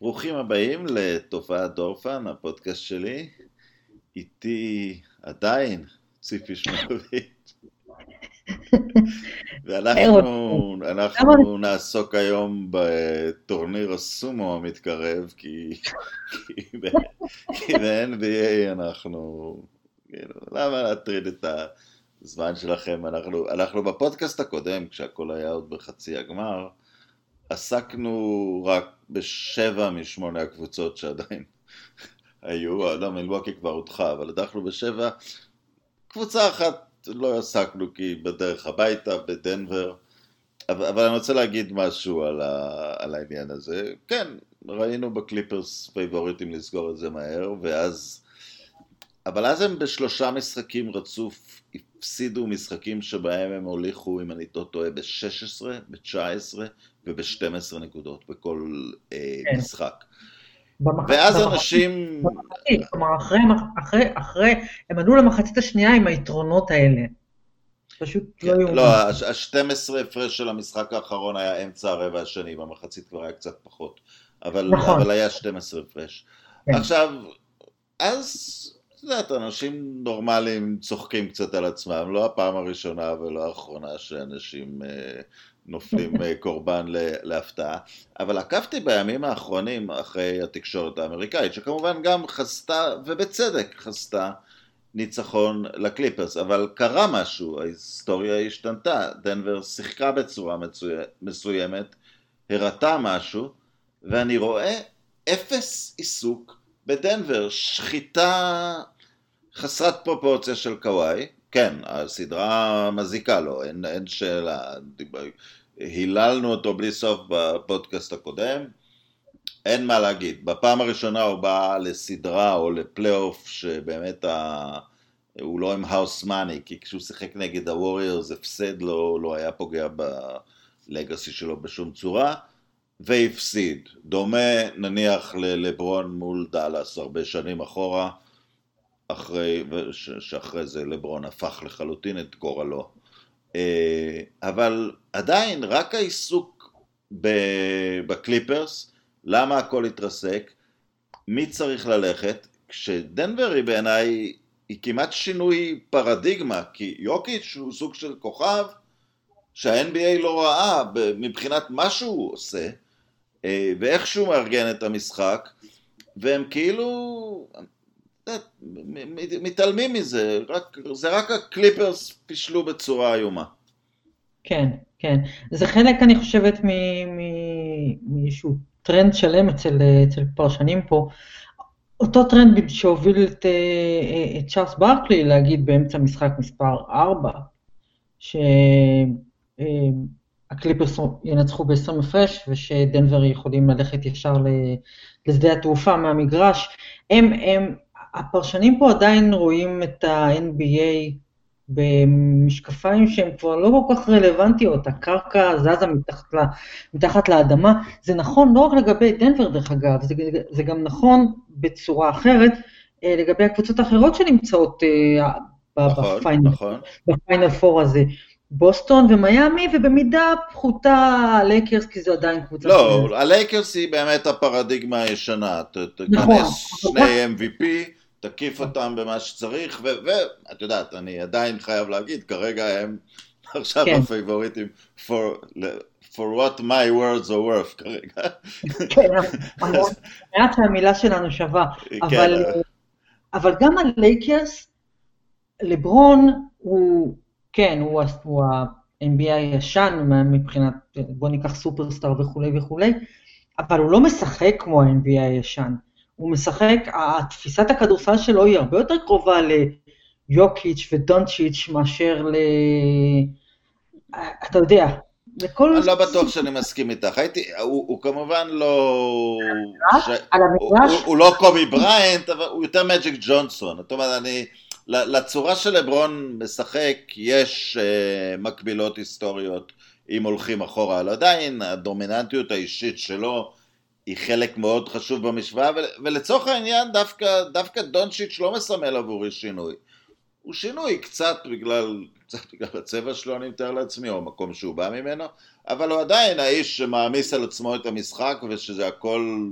ברוכים הבאים לתופעת דורפן, הפודקאסט שלי. איתי עדיין ציפי שמרבית. ואנחנו אנחנו נעסוק היום בטורניר הסומו המתקרב, כי, כי, כי ב-NBA אנחנו... כאילו, למה להטריד את הזמן שלכם? אנחנו, אנחנו בפודקאסט הקודם, כשהכל היה עוד בחצי הגמר, עסקנו רק בשבע משמונה הקבוצות שעדיין היו, לא, מלווקי כבר הודחה, אבל הדחנו בשבע. קבוצה אחת לא עסקנו כי בדרך הביתה, בדנבר, אבל, אבל אני רוצה להגיד משהו על, ה, על העניין הזה. כן, ראינו בקליפרס פייבוריטים לסגור את זה מהר, ואז... אבל אז הם בשלושה משחקים רצוף הפסידו משחקים שבהם הם הוליכו, אם אני לא טועה, ב-16, ב-19 וב-12 נקודות בכל אה, כן. משחק. במח... ואז במח... אנשים... במחצית, כלומר, אחרי, אחרי, אחרי, הם עלו למחצית השנייה עם היתרונות האלה. פשוט כן, לא היו... לא, ה-12 הפרש של המשחק האחרון היה אמצע הרבע השני, במחצית כבר היה קצת פחות. אבל, נכון. אבל היה 12 הפרש. כן. עכשיו, אז את יודעת, אנשים נורמליים צוחקים קצת על עצמם, לא הפעם הראשונה ולא האחרונה שאנשים אה, נופלים אה, קורבן להפתעה, אבל עקבתי בימים האחרונים אחרי התקשורת האמריקאית, שכמובן גם חסתה, ובצדק חסתה, ניצחון לקליפרס, אבל קרה משהו, ההיסטוריה השתנתה, דנבר שיחקה בצורה מצוי... מסוימת, הראתה משהו, ואני רואה אפס עיסוק בדנבר, שחיטה חסרת פרופורציה של קוואי, כן, הסדרה מזיקה לו, אין, אין שאלה, היללנו אותו בלי סוף בפודקאסט הקודם, אין מה להגיד, בפעם הראשונה הוא בא לסדרה או לפלייאוף שבאמת ה... הוא לא עם house money, כי כשהוא שיחק נגד הווריורס הפסד לו, לא היה פוגע ב legacy שלו בשום צורה, והפסיד. דומה נניח ללברון מול דאלאס הרבה שנים אחורה, אחרי, שאחרי זה לברון הפך לחלוטין את גורלו. אה, אבל עדיין רק העיסוק בקליפרס, למה הכל התרסק, מי צריך ללכת, כשדנבר היא בעיניי היא כמעט שינוי פרדיגמה, כי יוקיץ' הוא סוג של כוכב שה-NBA לא ראה מבחינת מה שהוא עושה ואיך שהוא מארגן את המשחק והם כאילו מתעלמים מזה, רק, זה רק הקליפרס פישלו בצורה איומה. כן, כן. זה חלק, אני חושבת, מאיזשהו טרנד שלם אצל, אצל פרשנים פה. אותו טרנד שהוביל את, אה, את צ'ארלס ברקלי להגיד באמצע משחק מספר 4, שהקליפרס ינצחו ב-20 הפרש ושדנבר יכולים ללכת ישר לשדה התעופה מהמגרש. הם, הם הפרשנים פה עדיין רואים את ה-NBA במשקפיים שהן כבר לא כל כך רלוונטיות, הקרקע זזה מתחת, לה, מתחת לאדמה. זה נכון לא רק לגבי דנבר דרך אגב, זה, זה גם נכון בצורה אחרת אה, לגבי הקבוצות האחרות שנמצאות אה, נכון, בפיינל, נכון. פור הזה. בוסטון ומיאמי, ובמידה פחותה הלייקרס, כי זה עדיין קבוצה... לא, הלייקרס היא באמת הפרדיגמה הישנה. נכון. תכנס שני MVP, תקיף אותם במה שצריך, ואת יודעת, אני עדיין חייב להגיד, כרגע הם עכשיו כן. הפייבוריטים for, for what my words are worth כרגע. כן, מעט שהמילה שלנו שווה, כן. אבל, אבל גם הלייקרס, לברון הוא, כן, הוא, הוא ה-NBA הישן מבחינת, בוא ניקח סופרסטאר וכולי וכולי, אבל הוא לא משחק כמו ה-NBA הישן. הוא משחק, תפיסת הכדורסל שלו היא הרבה יותר קרובה ליוקיץ' ודונצ'יץ' מאשר ל... אתה יודע, לכל... אני לא בטוח שאני מסכים איתך, הייתי, הוא, הוא כמובן לא... ש... הוא, הוא, הוא לא קובי בריינט, אבל הוא יותר מג'יק ג'ונסון, זאת אומרת, אני... לצורה של לברון משחק יש uh, מקבילות היסטוריות אם הולכים אחורה, אבל עדיין הדומיננטיות האישית שלו היא חלק מאוד חשוב במשוואה, ולצורך העניין דווקא, דווקא דונצ'יץ' לא מסמל עבורי שינוי. הוא שינוי קצת בגלל, קצת בגלל הצבע שלו אני מתאר לעצמי, או המקום שהוא בא ממנו, אבל הוא עדיין האיש שמעמיס על עצמו את המשחק ושזה הכל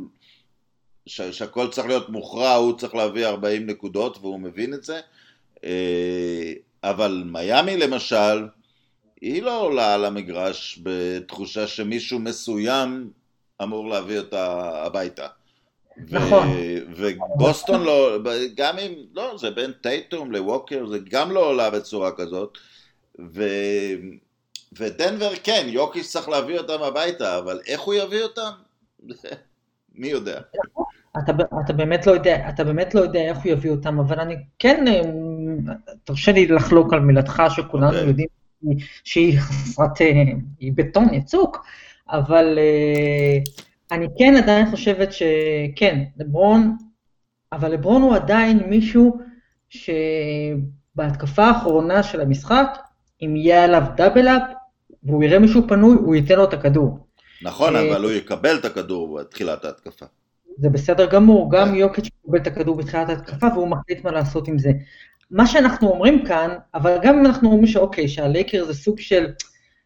שהכל צריך להיות מוכרע, הוא צריך להביא 40 נקודות והוא מבין את זה, אבל מיאמי למשל, היא לא עולה על המגרש בתחושה שמישהו מסוים אמור להביא אותה הביתה. נכון. ובוסטון לא, גם אם, לא, זה בין טייטום לווקר, זה גם לא עולה בצורה כזאת. ו... ודנבר כן, יוקיס צריך להביא אותם הביתה, אבל איך הוא יביא אותם? מי יודע. אתה, אתה, באמת לא יודע, אתה באמת לא יודע איך הוא יביא אותם, אבל אני כן, אה, תרשה לי לחלוק על מילתך שכולנו okay. אוקיי. יודעים שהיא חסרת, אה, היא בטון יצוק, אבל אה, אני כן עדיין חושבת שכן, לברון, אבל לברון הוא עדיין מישהו שבהתקפה האחרונה של המשחק, אם יהיה עליו דאבל אפ, והוא יראה מישהו פנוי, הוא ייתן לו את הכדור. נכון, אבל הוא יקבל את הכדור בתחילת ההתקפה. זה בסדר גמור, גם יוקיץ' יקבל את הכדור בתחילת ההתקפה והוא מחליט מה לעשות עם זה. מה שאנחנו אומרים כאן, אבל גם אם אנחנו אומרים שאוקיי, שהלייקר זה סוג של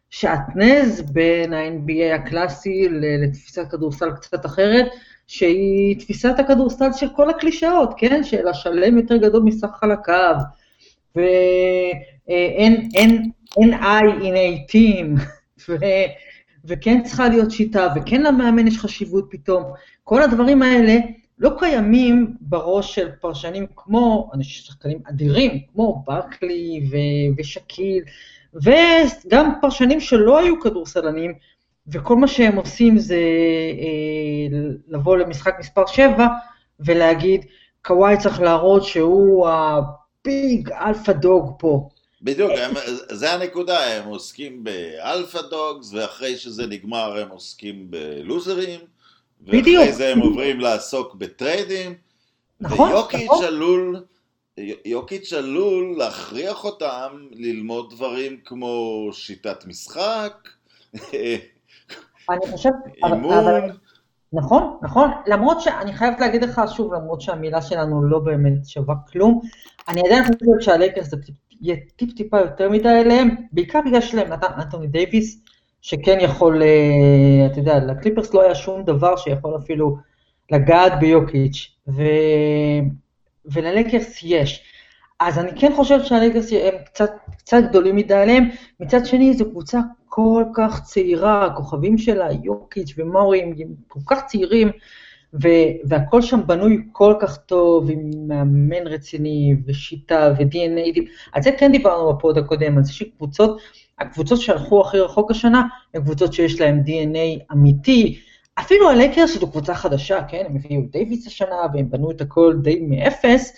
שעטנז בין ה-NBA הקלאסי לתפיסת כדורסל קצת אחרת, שהיא תפיסת הכדורסל של כל הקלישאות, כן? של השלם יותר גדול מסך חלקיו, ואין אין, אין I in a team, ו, וכן צריכה להיות שיטה, וכן למאמן יש חשיבות פתאום. כל הדברים האלה לא קיימים בראש של פרשנים כמו, אנשים שחקנים אדירים, כמו ברקלי ו- ושקיל, וגם פרשנים שלא היו כדורסלנים, וכל מה שהם עושים זה אה, לבוא למשחק מספר 7 ולהגיד, קוואי צריך להראות שהוא ה big alpha dog פה. בדיוק, הם, זה הנקודה, הם עוסקים ב alpha dogs, ואחרי שזה נגמר הם עוסקים בלוזרים, בדיוק. ואחרי זה הם עוברים לעסוק בטריידים, נכון, ויוקיץ' נכון. עלול, יוקיץ' עלול להכריח אותם ללמוד דברים כמו שיטת משחק, אני חושבת, אימון. אבל, נכון, נכון, למרות שאני חייבת להגיד לך שוב, למרות שהמילה שלנו לא באמת שווה כלום, אני עדיין חושבת שהלייקרס זה יהיה טיפ טיפה יותר מדי אליהם, בעיקר בגלל שלהם יש את אנטוני דייוויס, שכן יכול, אה, אתה יודע, לקליפרס לא היה שום דבר שיכול אפילו לגעת ביוקיץ', ו... וללקרס יש. אז אני כן חושבת שהלקרס הם קצת, קצת גדולים מדי עליהם, מצד שני זו קבוצה כל כך צעירה, הכוכבים שלה, יוקיץ' ומורי, הם כל כך צעירים, ו- והכל שם בנוי כל כך טוב, עם מאמן רציני, ושיטה, ו-DNA, על זה כן דיברנו בפוד הקודם, על זה שקבוצות, הקבוצות שהלכו הכי רחוק השנה, הן קבוצות שיש להן DNA אמיתי, אפילו הלייקרס שזו קבוצה חדשה, כן, הם הביאו דייוויס השנה, והם בנו את הכל די מאפס,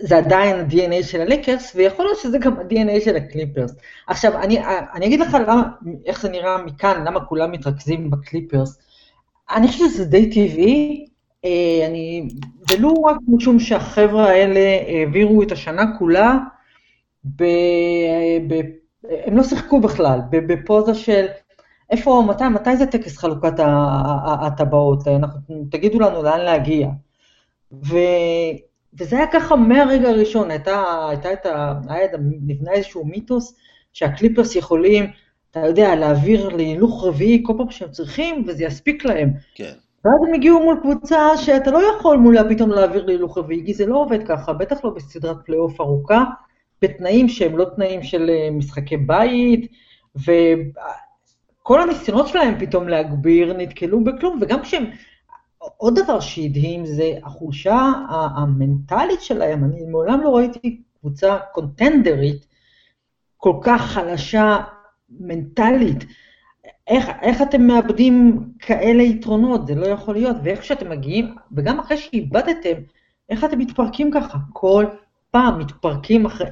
זה עדיין ה-DNA של הלייקרס, ויכול להיות שזה גם ה-DNA של הקליפרס. עכשיו, אני, אני אגיד לך למה, איך זה נראה מכאן, למה כולם מתרכזים בקליפרס. אני חושבת שזה די טבעי, אה, אני, ולו רק משום שהחבר'ה האלה העבירו את השנה כולה, הם לא שיחקו בכלל, בפוזה של איפה, מתי, מתי זה טקס חלוקת הטבעות, תגידו לנו לאן להגיע. ו, וזה היה ככה מהרגע הראשון, הייתה, הייתה את ה... היה נבנה איזשהו מיתוס שהקליפרס יכולים, אתה יודע, להעביר להילוך רביעי כל פעם שהם צריכים, וזה יספיק להם. כן. ואז הם הגיעו מול קבוצה שאתה לא יכול מולה פתאום להעביר להילוך רביעי, כי זה לא עובד ככה, בטח לא בסדרת פלייאוף ארוכה, בתנאים שהם לא תנאים של אה, משחקי בית, וכל הניסיונות שלהם פתאום להגביר נתקלו בכלום, וגם כשהם עוד דבר שהדהים זה החולשה המנטלית שלהם, אני מעולם לא ראיתי קבוצה קונטנדרית כל כך חלשה מנטלית. איך, איך אתם מאבדים כאלה יתרונות? זה לא יכול להיות. ואיך שאתם מגיעים, וגם אחרי שאיבדתם, איך אתם מתפרקים ככה? כל פעם מתפרקים אחרי...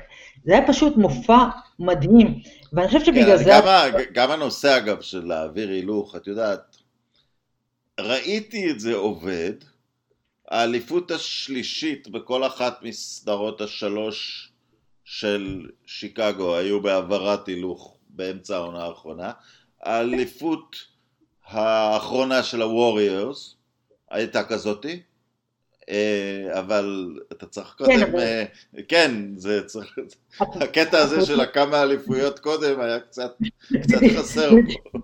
זה היה פשוט מופע מדהים. ואני חושבת שבגלל כן, זה... גם, גם הנושא אגב של להעביר הילוך, את יודעת, ראיתי את זה עובד, האליפות השלישית בכל אחת מסדרות השלוש של שיקגו היו בהעברת הילוך באמצע העונה האחרונה, האליפות האחרונה של הווריירס הייתה כזאתי, אבל אתה צריך כן, קודם, כן, כן זה צריך, הקטע הזה של הכמה אליפויות קודם היה קצת, קצת חסר פה.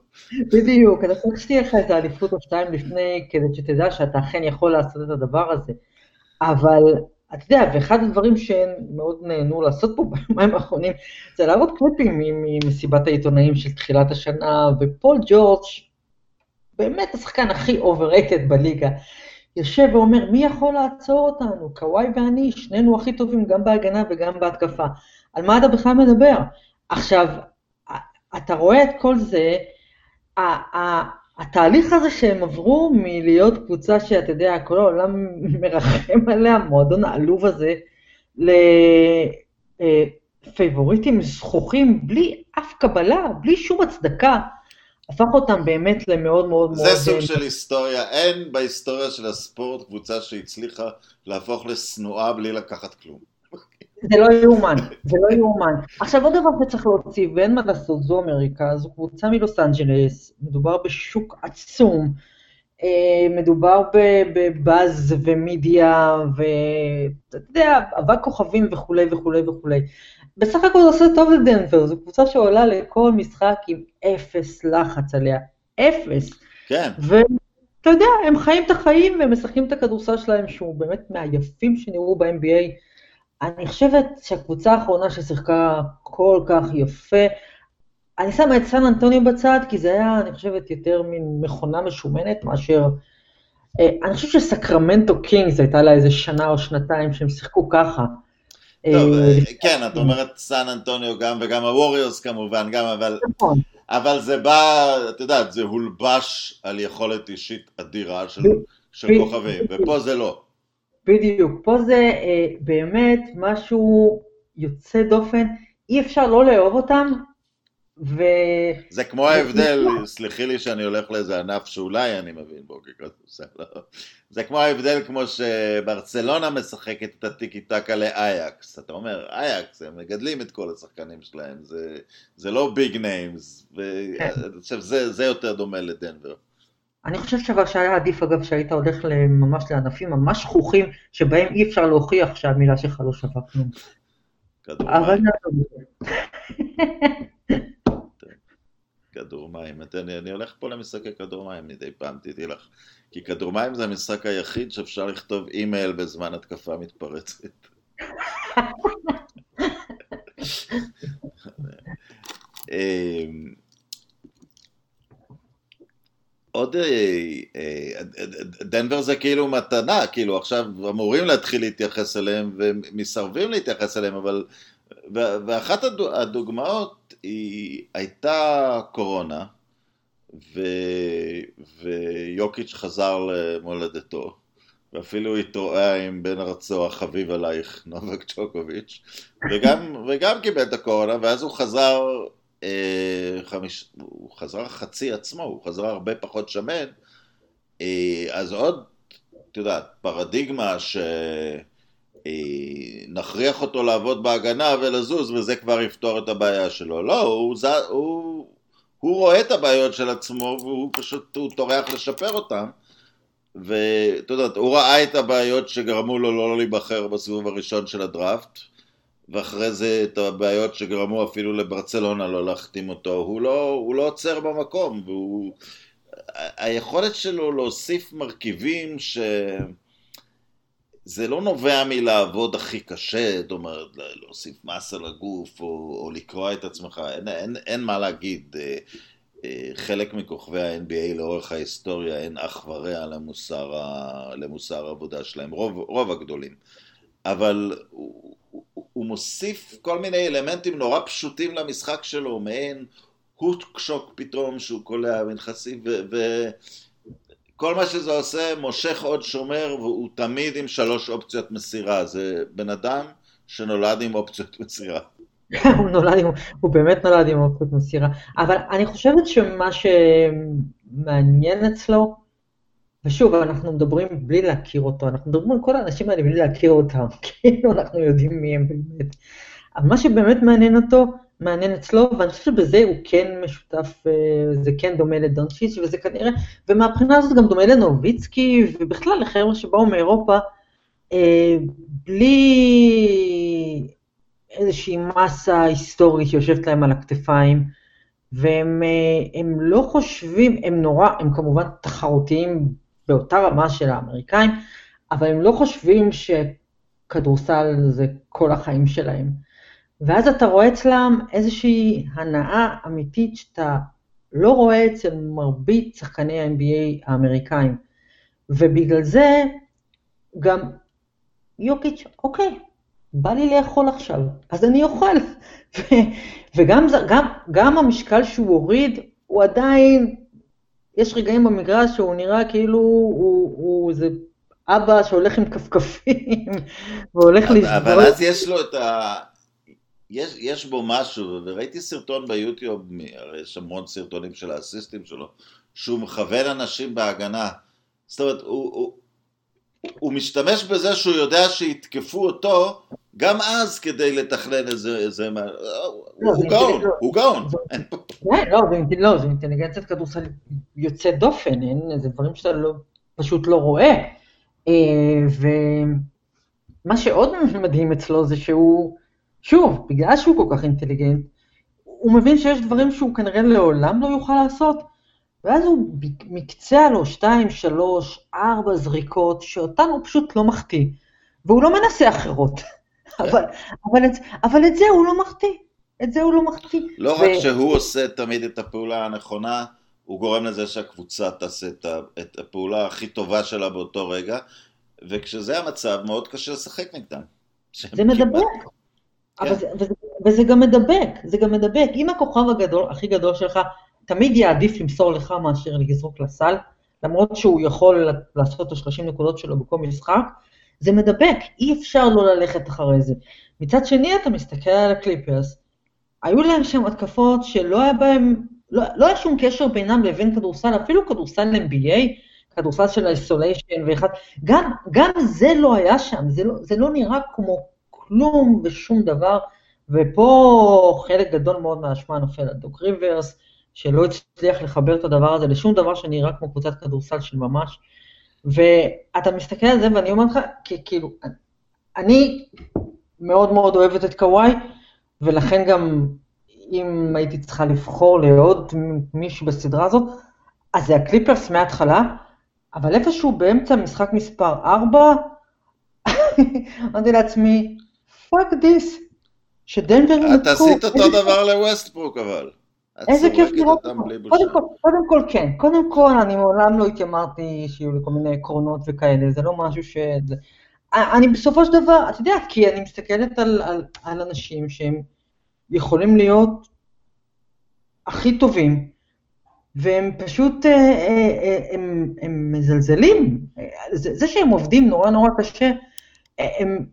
בדיוק, אתה צריך שתהיה לך את האליפות או שתיים לפני, כדי שתדע שאתה אכן יכול לעשות את הדבר הזה. אבל אתה יודע, ואחד הדברים שהם מאוד נהנו לעשות פה ביומיים האחרונים, זה להראות קליפים ממסיבת העיתונאים של תחילת השנה, ופול ג'ורג', באמת השחקן הכי overrated בליגה, יושב ואומר, מי יכול לעצור אותנו? קוואי ואני, שנינו הכי טובים גם בהגנה וגם בהתקפה. על מה אתה בכלל מדבר? עכשיו, אתה רואה את כל זה, התהליך הזה שהם עברו מלהיות קבוצה שאתה יודע, כל העולם מרחם עליה, המועדון העלוב הזה, לפייבוריטים אה, זכוכים בלי אף קבלה, בלי שום הצדקה, הפך אותם באמת למאוד מאוד מאוד... זה סוג אה, של היסטוריה, אין בהיסטוריה של הספורט קבוצה שהצליחה להפוך לשנואה בלי לקחת כלום. זה לא יאומן, זה לא יאומן. עכשיו עוד דבר שצריך להוציא, ואין מה לעשות, זו אמריקה, זו קבוצה מלוס אנג'לס, מדובר בשוק עצום, אה, מדובר בבאז ומדיה, ואתה יודע, אבק כוכבים וכולי וכולי וכולי. בסך הכל עושה טוב לדנבר, זו קבוצה שעולה לכל משחק עם אפס לחץ עליה, אפס. כן. ואתה יודע, הם חיים את החיים והם משחקים את הכדורסל שלהם, שהוא באמת מהיפים שנראו ב-NBA. אני חושבת שהקבוצה האחרונה ששיחקה כל כך יפה, אני שמה את סן אנטוניו בצד, כי זה היה, אני חושבת, יותר מין מכונה משומנת מאשר... אה, אני חושבת שסקרמנטו קינגס הייתה לה איזה שנה או שנתיים שהם שיחקו ככה. טוב, אה, כן, את אומרת סן אנטוניו גם, וגם הווריורס כמובן, גם, אבל... נכון. אבל זה בא, את יודעת, זה הולבש על יכולת אישית אדירה של, של כוכבים, ופה זה לא. בדיוק, פה זה אה, באמת משהו יוצא דופן, אי אפשר לא לאהוב אותם, ו... זה כמו ההבדל, סלחי לי שאני הולך לאיזה ענף שאולי אני מבין בו ככדורסל, לא. זה כמו ההבדל כמו שברצלונה משחקת את הטיקי טקה לאייקס, אתה אומר אייקס, הם מגדלים את כל השחקנים שלהם, זה, זה לא big names, ואני חושב שזה יותר דומה לדנבר. אני חושב אבל שהיה עדיף אגב שהיית הולך ממש לענפים ממש שכוחים, שבהם אי אפשר להוכיח שהמילה שלך לא שווה כלום. מים. כדור מים. אני, אני הולך פה למשחקי כדור מים מדי פעם, תדעי לך. כי כדור מים זה המשחק היחיד שאפשר לכתוב אימייל בזמן התקפה מתפרצת. אמ, עוד, אה, אה, דנבר זה כאילו מתנה, כאילו עכשיו אמורים להתחיל להתייחס אליהם ומסרבים להתייחס אליהם, אבל, ואחת הדוגמאות היא הייתה קורונה, ו, ויוקיץ' חזר למולדתו, ואפילו התרועע עם בן ארצו החביב עלייך, נובק צ'וקוביץ', וגם, וגם קיבל את הקורונה, ואז הוא חזר אה, חמיש... הוא חזר חצי עצמו, הוא חזר הרבה פחות שמן, אה, אז עוד, את יודעת, פרדיגמה שנכריח אותו לעבוד בהגנה ולזוז וזה כבר יפתור את הבעיה שלו. לא, הוא, ז... הוא... הוא רואה את הבעיות של עצמו והוא פשוט, הוא טורח לשפר אותן ואתה יודע, הוא ראה את הבעיות שגרמו לו לא להיבחר בסיבוב הראשון של הדראפט ואחרי זה את הבעיות שגרמו אפילו לברצלונה לא להחתים אותו, הוא לא, הוא לא עוצר במקום, והוא... היכולת שלו להוסיף מרכיבים ש... זה לא נובע מלעבוד הכי קשה, זאת אומרת, להוסיף מסה לגוף או, או לקרוע את עצמך, אין, אין, אין מה להגיד. אה, אה, חלק מכוכבי ה-NBA לאורך ההיסטוריה אין אח ורע למוסר, למוסר העבודה שלהם, רוב, רוב הגדולים. אבל הוא, הוא מוסיף כל מיני אלמנטים נורא פשוטים למשחק שלו, מעין הוטקשוק פתאום שהוא קולע מנכסים, וכל מה שזה עושה מושך עוד שומר והוא תמיד עם שלוש אופציות מסירה, זה בן אדם שנולד עם אופציות מסירה. הוא נולד עם, הוא באמת נולד עם אופציות מסירה, אבל אני חושבת שמה שמעניין אצלו, ושוב, אנחנו מדברים בלי להכיר אותו, אנחנו מדברים על כל האנשים האלה בלי להכיר אותם, כאילו אנחנו יודעים מי הם באמת. אבל מה שבאמת מעניין אותו, מעניין אצלו, ואני חושבת שבזה הוא כן משותף, אה, זה כן דומה לדונצ'יץ', וזה כנראה, ומהבחינה הזאת גם דומה לנוביצקי, ובכלל לחבר'ה שבאו מאירופה, בלי איזושהי מסה היסטורית שיושבת להם על הכתפיים, והם לא חושבים, הם נורא, הם כמובן תחרותיים באותה רמה של האמריקאים, אבל הם לא חושבים שכדורסל זה כל החיים שלהם. ואז אתה רואה אצלם איזושהי הנאה אמיתית שאתה לא רואה אצל מרבית שחקני ה-NBA האמריקאים. ובגלל זה גם יוקיץ', אוקיי, בא לי לאכול עכשיו, אז אני אוכל. וגם גם, גם המשקל שהוא הוריד, הוא עדיין, יש רגעים במגרש שהוא נראה כאילו הוא, הוא זה אבא שהולך עם כפכפים והולך לסבול. אבל אז יש לו את ה... יש, יש בו משהו, וראיתי סרטון ביוטיוב, הרי יש המון סרטונים של האסיסטים שלו, שהוא מכוון אנשים בהגנה. זאת אומרת, הוא, הוא, הוא משתמש בזה שהוא יודע שיתקפו אותו גם אז כדי לתכנן איזה, איזה, מה... לא, הוא גאון, הוא גאון. לא, זה אינטליגנציית כדורסל יוצא דופן, אין, זה דברים שאתה לא, פשוט לא רואה. אה, ומה שעוד מדהים אצלו זה שהוא, שוב, בגלל שהוא כל כך אינטליגנט, הוא מבין שיש דברים שהוא כנראה לעולם לא יוכל לעשות, ואז הוא מקצה לו שתיים, שלוש, ארבע זריקות, שאותן הוא פשוט לא מחטיא, והוא לא מנסה אחרות. אבל, אבל, את, אבל את זה הוא לא מחטיא, את זה הוא לא מחטיא. לא ו... רק שהוא עושה תמיד את הפעולה הנכונה, הוא גורם לזה שהקבוצה תעשה את הפעולה הכי טובה שלה באותו רגע, וכשזה המצב מאוד קשה לשחק נגדם. זה מדבק. כן. זה, וזה, וזה גם מדבק, זה גם מדבק. אם הכוכב הגדול, הכי גדול שלך, תמיד יעדיף למסור לך מאשר לזרוק לסל, למרות שהוא יכול לעשות את ה-30 נקודות שלו בכל משחק, זה מדבק, אי אפשר לא ללכת אחרי זה. מצד שני, אתה מסתכל על הקליפרס, היו להם שם התקפות שלא היה בהם, לא, לא היה שום קשר בינם לבין כדורסל, אפילו כדורסל NBA, כדורסל של האיסוליישן ואחד, גם, גם זה לא היה שם, זה לא, זה לא נראה כמו כלום ושום דבר, ופה חלק גדול מאוד מהאשמה נופל על דוק ריברס, שלא הצליח לחבר את הדבר הזה לשום דבר שנראה כמו קבוצת כדורסל של ממש. ואתה מסתכל על זה ואני אומר לך, כאילו, אני מאוד מאוד אוהבת את קוואי, ולכן גם אם הייתי צריכה לבחור לעוד מישהו בסדרה הזאת, אז זה הקליפרס מההתחלה, אבל איפשהו באמצע משחק מספר 4, אמרתי לעצמי, fuck this, שדנבר ינצחו. אתה עשית אותו דבר לווסטברוק אבל. איזה כיף לראות אותם. קודם כל, קודם כל כן, קודם כל אני מעולם לא התיימרתי שיהיו לי כל מיני עקרונות וכאלה, זה לא משהו ש... אני בסופו של דבר, את יודעת, כי אני מסתכלת על, על, על אנשים שהם יכולים להיות הכי טובים, והם פשוט, אה, אה, אה, הם, הם מזלזלים, זה, זה שהם עובדים נורא נורא קשה, הם,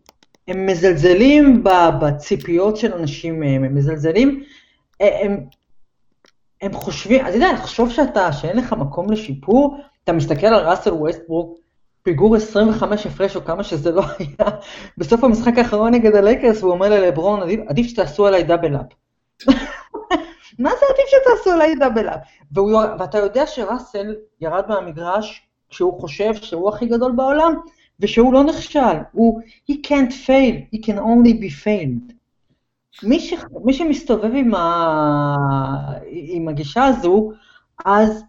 הם מזלזלים בציפיות של אנשים מהם, הם מזלזלים, הם, הם חושבים, אתה יודע, לחשוב שאתה, שאין לך מקום לשיפור, אתה מסתכל על ראסל ווסטברוק, פיגור 25 הפרש או כמה שזה לא היה, בסוף המשחק האחרון נגד הלייקרס, והוא אומר ללברון, עדיף, עדיף שתעשו עליי double up. מה זה עדיף שתעשו עליי double up? ואתה יודע שראסל ירד מהמגרש כשהוא חושב שהוא הכי גדול בעולם, ושהוא לא נכשל, הוא, he can't fail, he can only be failed. מי, ש, מי שמסתובב עם, ה, עם הגישה הזו, אז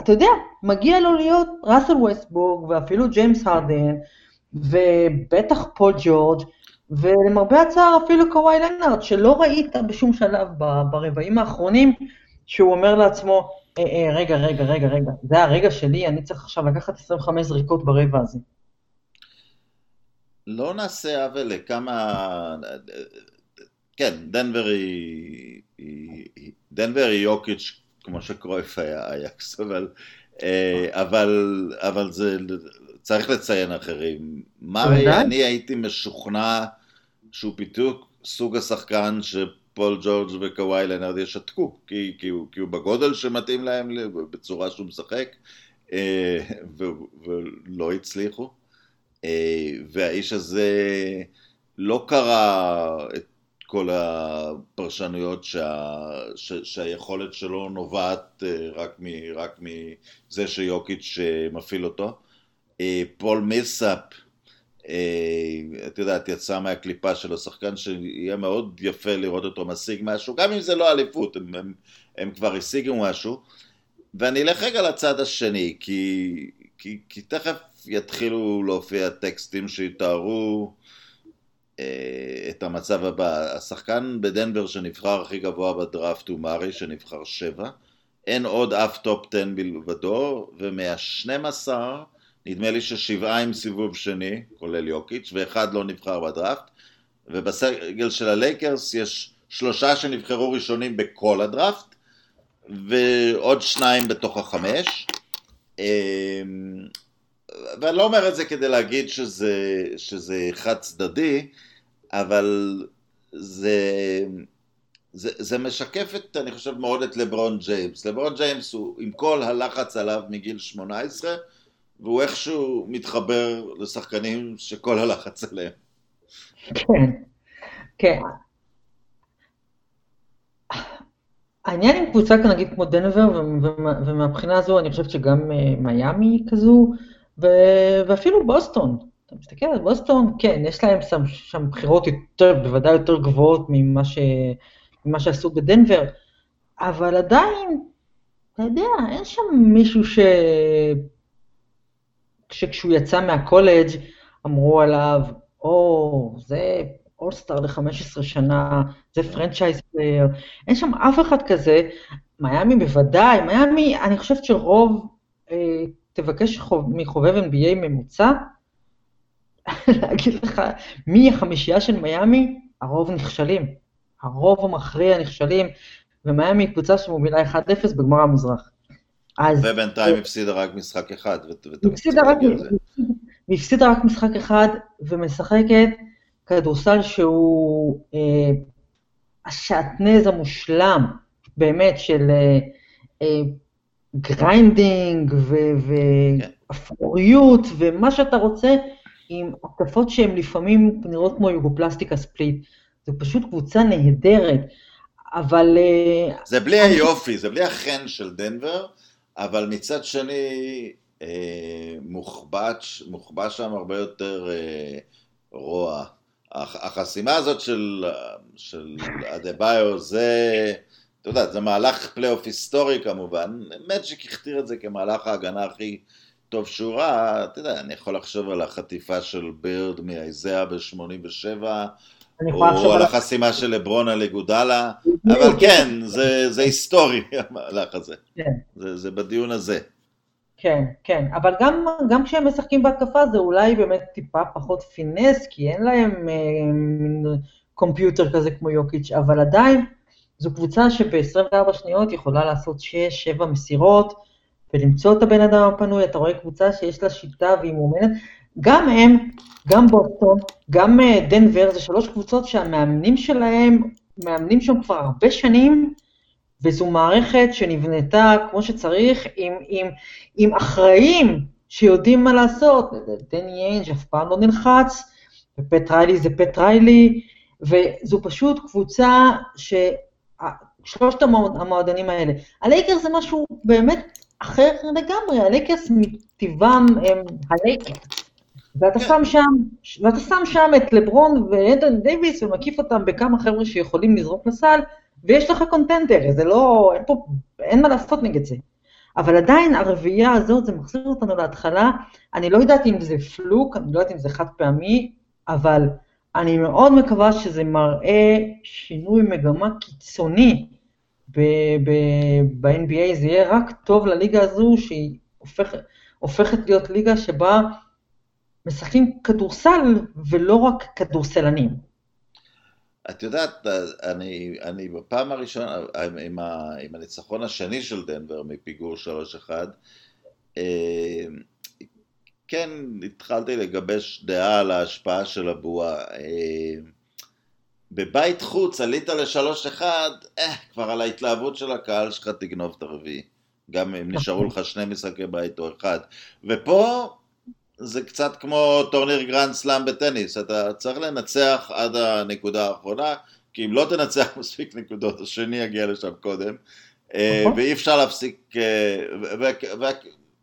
אתה יודע, מגיע לו להיות ראסל ווסטברוק ואפילו ג'יימס הרדן, ובטח פול ג'ורג', ולמרבה הצער אפילו קוואי לנארד, שלא ראית בשום שלב ברבעים האחרונים, שהוא אומר לעצמו, אה, אה, רגע, רגע, רגע, רגע, זה הרגע שלי, אני צריך עכשיו לקחת 25 זריקות ברבע הזה. לא נעשה עוול לכמה כן, דנבר היא, דנבר היא יוקיץ' כמו שקרויף היה אייקס, אבל, אה, אבל, אבל זה, צריך לציין אחרים. מרי, אני הייתי משוכנע שהוא בדיוק סוג השחקן שפול ג'ורג' וקוואי לנרד ישתקו, כי, כי, הוא, כי הוא בגודל שמתאים להם בצורה שהוא משחק, אה, ולא הצליחו. אה, והאיש הזה לא קרא את כל הפרשנויות שה, ש, שהיכולת שלו נובעת אה, רק, מ, רק מזה שיוקיץ' אה, מפעיל אותו. פול מיסאפ את יודעת, יצא מהקליפה של השחקן שיהיה מאוד יפה לראות אותו משיג משהו, גם אם זה לא אליפות, הם, הם, הם כבר השיגו משהו. ואני אלך רגע לצד השני, כי, כי, כי תכף יתחילו להופיע טקסטים שיתארו אה, את המצב הבא. השחקן בדנבר שנבחר הכי גבוה בדראפט הוא מארי שנבחר שבע. אין עוד אף top 10 מלבדו, ומה-12 נדמה לי ששבעה עם סיבוב שני, כולל יוקיץ', ואחד לא נבחר בדראפט, ובסגל של הלייקרס יש שלושה שנבחרו ראשונים בכל הדראפט, ועוד שניים בתוך החמש. ואני לא אומר את זה כדי להגיד שזה, שזה חד צדדי, אבל זה, זה, זה משקף את, אני חושב מאוד את לברון ג'יימס. לברון ג'יימס הוא עם כל הלחץ עליו מגיל 18, והוא איכשהו מתחבר לשחקנים שכל הלחץ עליהם. כן, כן. העניין עם קבוצה נגיד כמו דנבר, ומהבחינה הזו אני חושבת שגם אה, מיאמי כזו, ואפילו בוסטון. אתה מסתכל על בוסטון, כן, יש להם שם, שם בחירות יותר, בוודאי יותר גבוהות ממה, ש, ממה שעשו בדנבר, אבל עדיין, אתה יודע, אין שם מישהו ש... שכשהוא יצא מהקולג' אמרו עליו, או, זה אולסטאר ל-15 שנה, זה franchise player, אין שם אף אחד כזה. מיאמי בוודאי, מיאמי, אני חושבת שרוב, אה, תבקש מחובב NBA ממוצע, להגיד לך מי החמישייה של מיאמי, הרוב נכשלים. הרוב המכריע נכשלים, ומיאמי היא קבוצה שמובילה 1-0 בגמר המזרח. אז... ובינתיים הפסידה רק משחק אחד. היא הפסידה רק משחק אחד, ומשחקת כדורסל שהוא אה, השעטנז המושלם, באמת, של אה, אה, grinding ואפרוריות, כן. ומה שאתה רוצה, עם התקפות שהן לפעמים נראות כמו יוגופלסטיקה ספליט. זו פשוט קבוצה נהדרת, אבל... אה, זה בלי אני... היופי, זה בלי החן של דנבר, אבל מצד שני אה, מוחבא, מוחבא שם הרבה יותר אה, רוע. החסימה הזאת של, של אדבאיו זה, אתה יודע, זה מהלך פלייאוף היסטורי כמובן, מג'יק הכתיר את זה כמהלך ההגנה הכי טוב שהוא ראה, אתה יודע, אני יכול לחשוב על החטיפה של בירד מאייזאה ב-87, או על החסימה של לברון על איגודלה, אבל כן, זה היסטורי המהלך הזה, כן. זה בדיון הזה. כן, כן, אבל גם, גם כשהם משחקים בהתקפה זה אולי באמת טיפה פחות finesse, כי אין להם אה, קומפיוטר כזה כמו יוקיץ', אבל עדיין זו קבוצה שב-24 שניות יכולה לעשות 6-7 מסירות, ולמצוא את הבן אדם הפנוי, אתה רואה קבוצה שיש לה שיטה והיא מאומנת. גם הם, גם בוסטון, גם אה, דנבר, זה שלוש קבוצות שהמאמנים שלהם, מאמנים שם כבר הרבה שנים, וזו מערכת שנבנתה כמו שצריך, עם, עם, עם אחראים שיודעים מה לעשות. דני איינג' אף פעם לא נלחץ, ופט ריילי זה פט ריילי, וזו פשוט קבוצה ששלושת המועדונים האלה. הלייקרס זה משהו באמת אחר לגמרי, הלייקרס מטבעם הם הלייקרס. ואתה שם שם, ואתה שם שם את לברון ואנטון דייוויס ומקיף אותם בכמה חבר'ה שיכולים לזרוק לסל, ויש לך contender, זה לא, אין פה, אין מה לעשות נגד זה. אבל עדיין הרביעייה הזאת, זה מחזיר אותנו להתחלה, אני לא יודעת אם זה פלוק, אני לא יודעת אם זה חד פעמי, אבל אני מאוד מקווה שזה מראה שינוי מגמה קיצוני ב-NBA, זה יהיה רק טוב לליגה הזו, שהיא הופכת, הופכת להיות ליגה שבה משחקים כדורסל ולא רק כדורסלנים. את יודעת, אני, אני בפעם הראשונה, עם, ה, עם הניצחון השני של דנבר מפיגור 3-1, אה, כן התחלתי לגבש דעה על ההשפעה של הבועה. אה, בבית חוץ עלית לשלוש אחד, אה, כבר על ההתלהבות של הקהל שלך תגנוב את הרביעי. גם אם נשארו לך שני משחקי בית או אחד. ופה זה קצת כמו טורניר גרנד סלאם בטניס, אתה צריך לנצח עד הנקודה האחרונה, כי אם לא תנצח מספיק נקודות, השני יגיע לשם קודם, אה, נכון. ואי אפשר להפסיק, אה,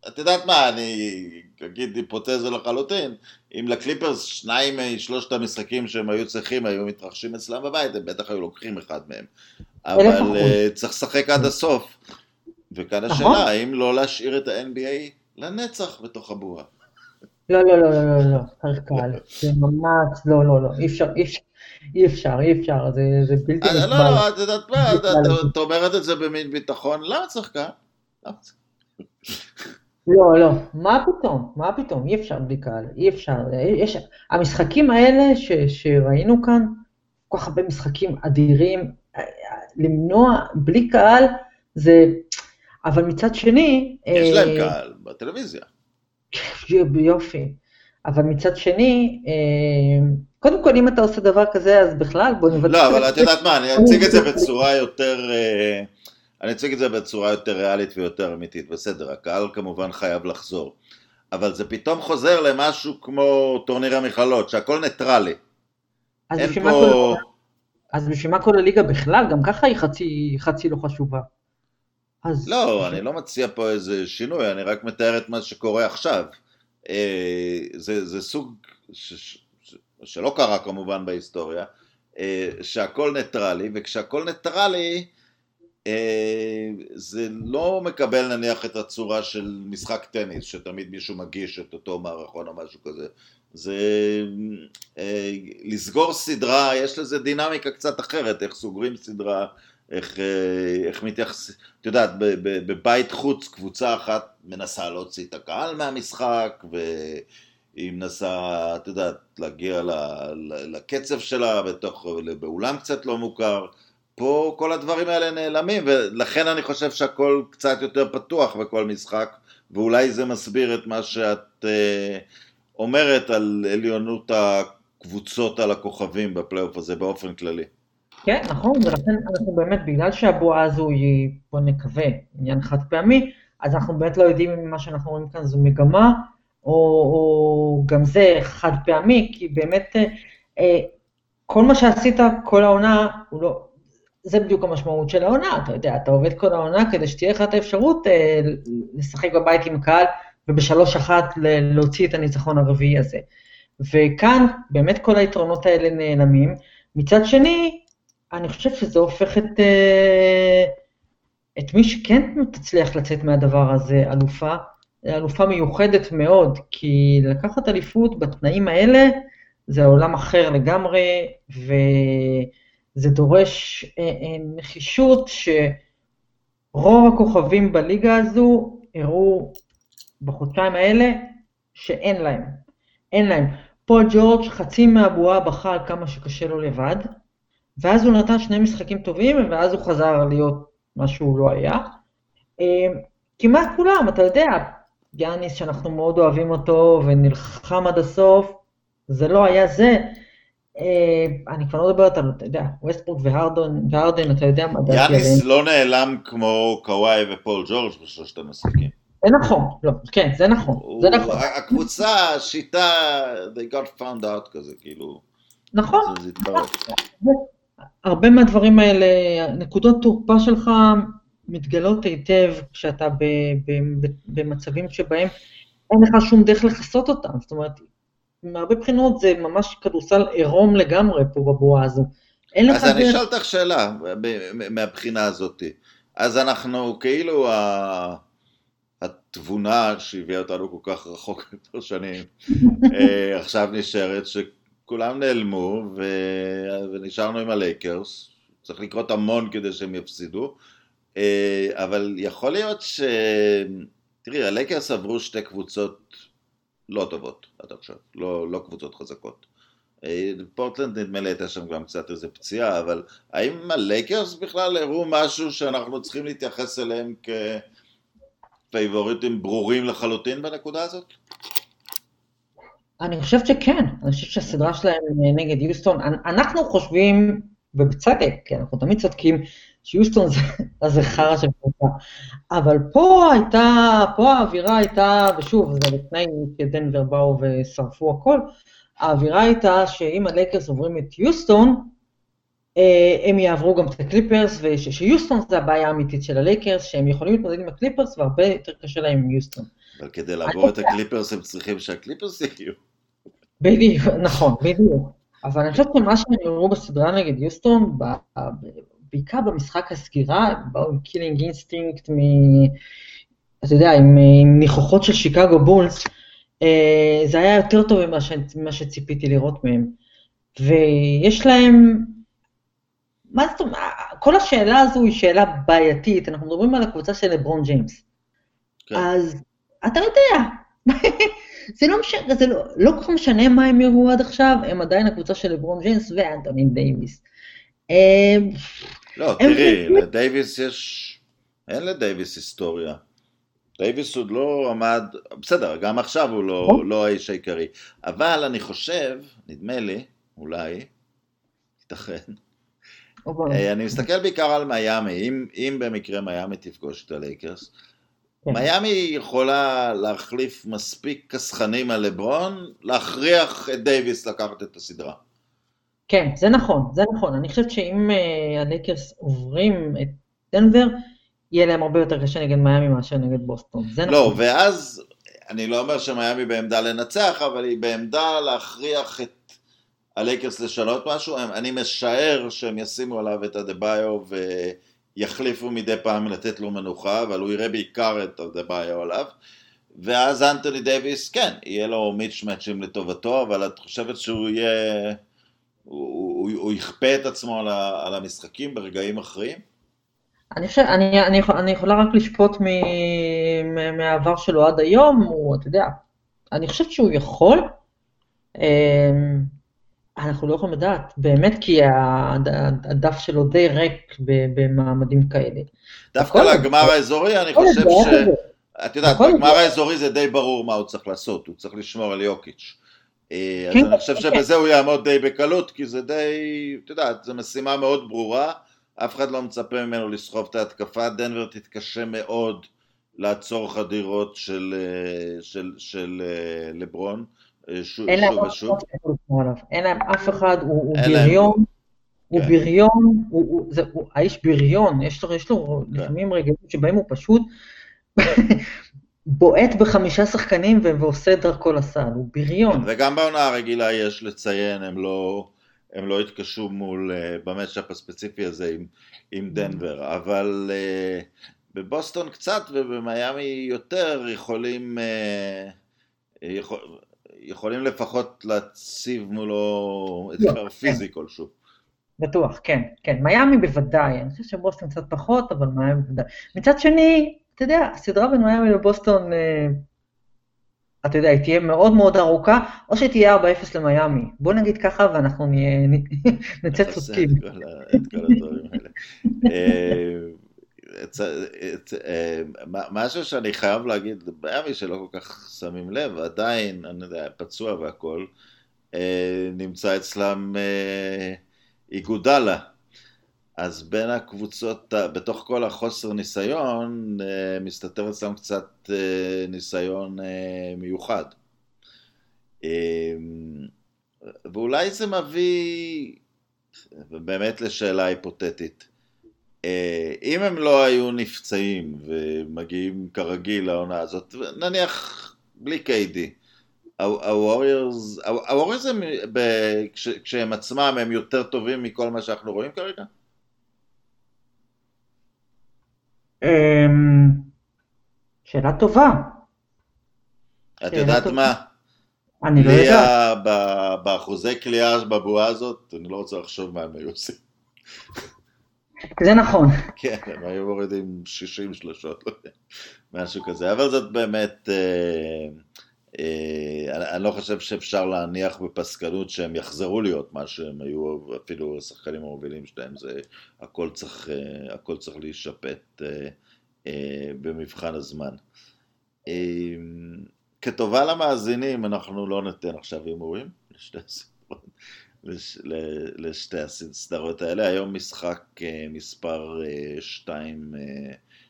את יודעת מה, אני אגיד היפותזה לחלוטין, אם לקליפרס שניים משלושת המשחקים שהם היו צריכים היו מתרחשים אצלם בבית, הם בטח היו לוקחים אחד מהם. אבל uh, צריך לשחק עד הסוף. וכאן השאלה, נכון. האם לא להשאיר את ה-NBA לנצח בתוך הבועה? לא, לא, לא, לא, לא, לא, צריך קל. זה ממש, לא, לא, לא, אי אפשר, אי אפשר. אי אפשר, אי אפשר, זה, זה בלתי נסבל. לא, לא, את יודעת מה, את אומרת את זה במין ביטחון, למה צריך כאן? לא, לא, מה פתאום, מה פתאום, אי אפשר בלי קהל, אי אפשר. יש, המשחקים האלה ש, שראינו כאן, כל כך הרבה משחקים אדירים, למנוע בלי קהל זה, אבל מצד שני... יש להם אה, קהל בטלוויזיה. יופי. אבל מצד שני, אה, קודם כל, אם אתה עושה דבר כזה, אז בכלל, בוא נבטל... לא, אבל את יודעת מה, אני אציג את זה בצורה יותר... אה, אני אציג את זה בצורה יותר ריאלית ויותר אמיתית, בסדר, הקהל כמובן חייב לחזור. אבל זה פתאום חוזר למשהו כמו טורניר המכללות, שהכל ניטרלי. אז בשביל פה... אז בשביל מה כל הליגה בכלל? גם ככה היא חצי, חצי לא חשובה. אז... לא, אני לא מציע פה איזה שינוי, אני רק מתאר את מה שקורה עכשיו. אה, זה, זה סוג ש, ש, שלא קרה כמובן בהיסטוריה, אה, שהכל ניטרלי, וכשהכל ניטרלי זה לא מקבל נניח את הצורה של משחק טניס, שתמיד מישהו מגיש את אותו משחקון או משהו כזה. זה לסגור סדרה, יש לזה דינמיקה קצת אחרת, איך סוגרים סדרה, איך, אה, איך מתייחסים, את יודעת, בבית חוץ קבוצה אחת מנסה להוציא את הקהל מהמשחק והיא מנסה, את יודעת, להגיע לקצב שלה בתוך, באולם קצת לא מוכר. פה כל הדברים האלה נעלמים ולכן אני חושב שהכל קצת יותר פתוח בכל משחק ואולי זה מסביר את מה שאת אה, אומרת על עליונות הקבוצות על הכוכבים בפלייאוף הזה באופן כללי. כן, נכון, ולכן אנחנו באמת, בגלל שהבועה הזו היא, בוא נקווה, עניין חד פעמי, אז אנחנו באמת לא יודעים אם מה שאנחנו רואים כאן זו מגמה, או, או גם זה חד פעמי, כי באמת אה, כל מה שעשית כל העונה, הוא לא, זה בדיוק המשמעות של העונה, אתה יודע, אתה עובד כל העונה כדי שתהיה לך את האפשרות אה, לשחק בבית עם קהל, ובשלוש אחת להוציא את הניצחון הרביעי הזה. וכאן באמת כל היתרונות האלה נעלמים. מצד שני, אני חושב שזה הופך את, אה, את מי שכן תצליח לצאת מהדבר הזה אלופה, אלופה מיוחדת מאוד, כי לקחת אליפות בתנאים האלה זה עולם אחר לגמרי, וזה דורש אה, אה, נחישות שרוב הכוכבים בליגה הזו הראו בחודשיים האלה שאין להם. אין להם. פול ג'ורג' חצי מהבועה בכה על כמה שקשה לו לבד, ואז הוא נתן שני משחקים טובים, ואז הוא חזר להיות מה שהוא לא היה. אה, כמעט כולם, אתה יודע, יאניס שאנחנו מאוד אוהבים אותו ונלחם עד הסוף, זה לא היה זה. אה, אני כבר לא מדברת על, אתה יודע, ווסטבורג והרדן, אתה יודע מה דעתי עליהם. יאניס לא נעלם כמו קוואי ופול ג'ורג' בשלושת המשחקים. זה נכון, לא, כן, זה נכון, זה נכון. הקבוצה, השיטה, they got found out כזה, כאילו. נכון. זה התפרק. הרבה מהדברים האלה, נקודות תורפה שלך מתגלות היטב כשאתה במצבים שבהם אין לך שום דרך לכסות אותם. זאת אומרת, מהרבה בחינות זה ממש כדורסל עירום לגמרי פה בבועה הזו. אז אני אשאל אותך שאלה מהבחינה הזאת. אז אנחנו כאילו התבונה שהביאה אותנו כל כך רחוק יותר שנים, אה, עכשיו נשארת ש... כולם נעלמו ו... ונשארנו עם הלייקרס, צריך לקרות המון כדי שהם יפסידו, אה, אבל יכול להיות ש... תראי, הלייקרס עברו שתי קבוצות לא טובות עד עכשיו, לא, לא קבוצות חזקות. אה, פורטלנד נדמה לי הייתה שם גם קצת איזה פציעה, אבל האם הלייקרס בכלל הראו משהו שאנחנו צריכים להתייחס אליהם כפייבוריטים ברורים לחלוטין בנקודה הזאת? אני חושבת שכן, אני חושבת שהסדרה שלהם אה, נגד יוסטון, אנחנו חושבים, ובצדק, כי אנחנו תמיד צודקים, שיוסטון זה, זה חרא של קבוצה. אבל פה הייתה, פה האווירה הייתה, ושוב, זה לפני שדנבר באו ושרפו הכל, האווירה הייתה שאם הלייקרס עוברים את יוסטון, אה, הם יעברו גם את הקליפרס, ושיוסטון זה הבעיה האמיתית של הלייקרס, שהם יכולים להתמודד עם הקליפרס והרבה יותר קשה להם עם יוסטון. אבל כדי לעבור את הקליפרס הם צריכים שהקליפרס יהיו. בדיוק, נכון, בדיוק. אבל אני חושבת שמה שהם הראו בסדרה נגד יוסטון, בעיקר במשחק הסגירה, באו עם killing instinct מ... אתה יודע, עם, עם ניחוחות של שיקגו בולס, אה, זה היה יותר טוב ממה, ש, ממה שציפיתי לראות מהם. ויש להם, מה זאת אומרת, כל השאלה הזו היא שאלה בעייתית, אנחנו מדברים על הקבוצה של לברון ג'יימס. כן. אז אתה יודע, זה לא משנה, זה לא, לא כל כך משנה מה הם הראו עד עכשיו, הם עדיין הקבוצה של לברון ג'יימס ואנטוני דייוויס. לא, תראי, לדייוויס יש, אין לדייוויס היסטוריה. דייוויס עוד לא עמד, בסדר, גם עכשיו הוא לא, נכון. לא האיש העיקרי, אבל אני חושב, נדמה לי, אולי, ייתכן, אה, אני מסתכל בעיקר על מיאמי, אם, אם במקרה מיאמי תפגוש את הלייקרס, כן. מיאמי יכולה להחליף מספיק כסחנים על לברון, להכריח את דייוויס לקחת את הסדרה. כן, זה נכון, זה נכון. אני חושבת שאם אה, הלייקרס עוברים את דנבר, יהיה להם הרבה יותר קשה נגד מיאמי מאשר נגד בוסטון. זה לא, נכון. ואז, אני לא אומר שמיאמי בעמדה לנצח, אבל היא בעמדה להכריח את הלייקרס לשנות משהו. אני משער שהם ישימו עליו את אדבאיו ויחליפו מדי פעם לתת לו מנוחה, אבל הוא יראה בעיקר את אדבאיו עליו. ואז אנטוני דייוויס, כן, יהיה לו mismatch ים לטובתו, אבל את חושבת שהוא יהיה... הוא, הוא, הוא יכפה את עצמו על, ה, על המשחקים ברגעים אחרים? אני, חושב, אני, אני, אני יכולה רק לשפוט מ, מהעבר שלו עד היום, הוא, אתה יודע, אני חושבת שהוא יכול. אמ, אנחנו לא יכולים לדעת, באמת כי הדף שלו די ריק במעמדים כאלה. דווקא לגמר האזורי, אני חושב ש... את יודעת, בגמר האזורי זה די ברור מה הוא צריך לעשות, הוא צריך לשמור על יוקיץ'. אה, אז כן, אני חושב כן. שבזה הוא יעמוד די בקלות, כי זה די, את יודעת, זו משימה מאוד ברורה, אף אחד לא מצפה ממנו לסחוב את ההתקפה, דנבר תתקשה מאוד לעצור חדירות של, אה, של, של אה, לברון, שוב ושוב. אין להם אף אחד, הוא בריון, הוא כן. בריון, האיש בריון, יש לו לפעמים רגעים שבהם הוא פשוט בועט בחמישה שחקנים ועושה דרכו לסל, הוא בריון. כן, וגם בעונה הרגילה יש לציין, הם לא, הם לא התקשו מול, uh, במשך הספציפי הזה עם, עם דנבר, אבל uh, בבוסטון קצת ובמיאמי יותר יכולים, uh, יכול, יכולים לפחות להציב מולו אתגר פיזי כן. כלשהו. בטוח, כן, כן. מיאמי בוודאי, אני חושב שבוסטון קצת פחות, אבל מיאמי בוודאי. מצד שני, אתה יודע, הסדרה בין מיאמי לבוסטון, אה, אתה יודע, היא תהיה מאוד מאוד ארוכה, או שתהיה 4-0 למיאמי. בוא נגיד ככה ואנחנו נצא צודקים. את כל הדברים האלה. אה, משהו שאני חייב להגיד, מיאמי שלא כל כך שמים לב, עדיין, אני יודע, פצוע והכל, אה, נמצא אצלם איגודלה. אז בין הקבוצות, בתוך כל החוסר ניסיון, אה, מסתתר אצלם קצת אה, ניסיון אה, מיוחד. ואולי זה מביא באמת לשאלה היפותטית. אם הם לא היו נפצעים ומגיעים כרגיל לעונה הזאת, נניח בלי קיידי, הווריורס, הווריורס כשהם עצמם הם יותר טובים מכל מה שאנחנו רואים כרגע? שאלה טובה. את יודעת מה? אני לא יודע. באחוזי כליאה בבועה הזאת, אני לא רוצה לחשוב מה הם היו עושים. זה נכון. כן, הם היו מורידים 60 שלושות, משהו כזה, אבל זאת באמת, אה, אני לא חושב שאפשר להניח בפסקנות שהם יחזרו להיות מה שהם היו, אפילו השחקנים המובילים שלהם, זה הכל צריך, אה, הכל צריך להישפט אה, במבחן הזמן. כטובה למאזינים, אנחנו לא ניתן עכשיו הימורים לשתי הסדרות. לשתי הסדרות האלה. היום משחק מספר 2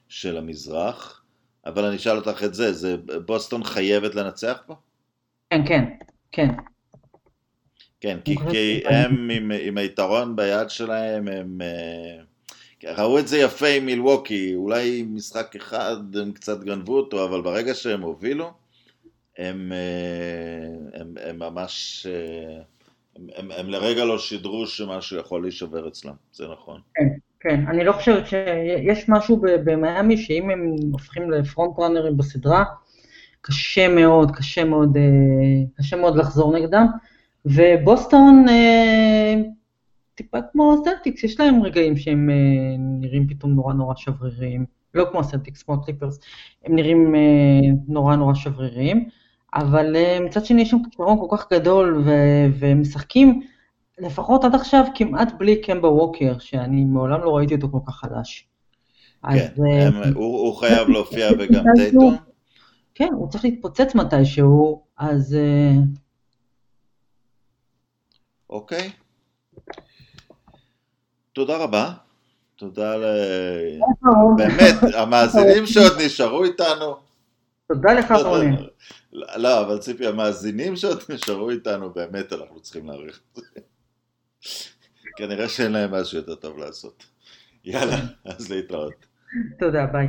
של המזרח. אבל אני אשאל אותך את זה, זה בוסטון חייבת לנצח פה? כן, כן, כן. כן, כי, כי הם עם, עם היתרון ביד שלהם, הם... אה, ראו את זה יפה עם מילווקי, אולי משחק אחד הם קצת גנבו אותו, אבל ברגע שהם הובילו, הם, אה, הם, הם ממש, אה, הם, הם, הם לרגע לא שידרו שמשהו יכול להישבר אצלם, זה נכון. כן, כן, אני לא חושבת שיש משהו במיאמי שאם הם הופכים ל front runner ים בסדרה, קשה מאוד, קשה מאוד, אה, קשה מאוד לחזור נגדם, ובוסטון טיפה כמו סלטיקס, יש להם רגעים שהם נראים פתאום נורא נורא שבריריים, לא כמו סלטיקס, כמו קליפרס, הם נראים נורא נורא שבריריים. אבל אה, מצד שני יש שם כישרון כל כך גדול, ו- ומשחקים לפחות עד עכשיו כמעט בלי קמבה ווקר, שאני מעולם לא ראיתי אותו כל כך חלש. כן, אז, אה, הם, הוא, הוא חייב להופיע וגם טייטום. כן, הוא צריך להתפוצץ מתישהו, אז... אה, אוקיי. תודה רבה. תודה ל... באמת, המאזינים שעוד נשארו איתנו. תודה לך, רוני. לא, אבל ציפי, המאזינים שעוד נשארו איתנו, באמת אנחנו צריכים להעריך את זה. כנראה שאין להם משהו יותר טוב לעשות. יאללה, אז להתראות. תודה, ביי.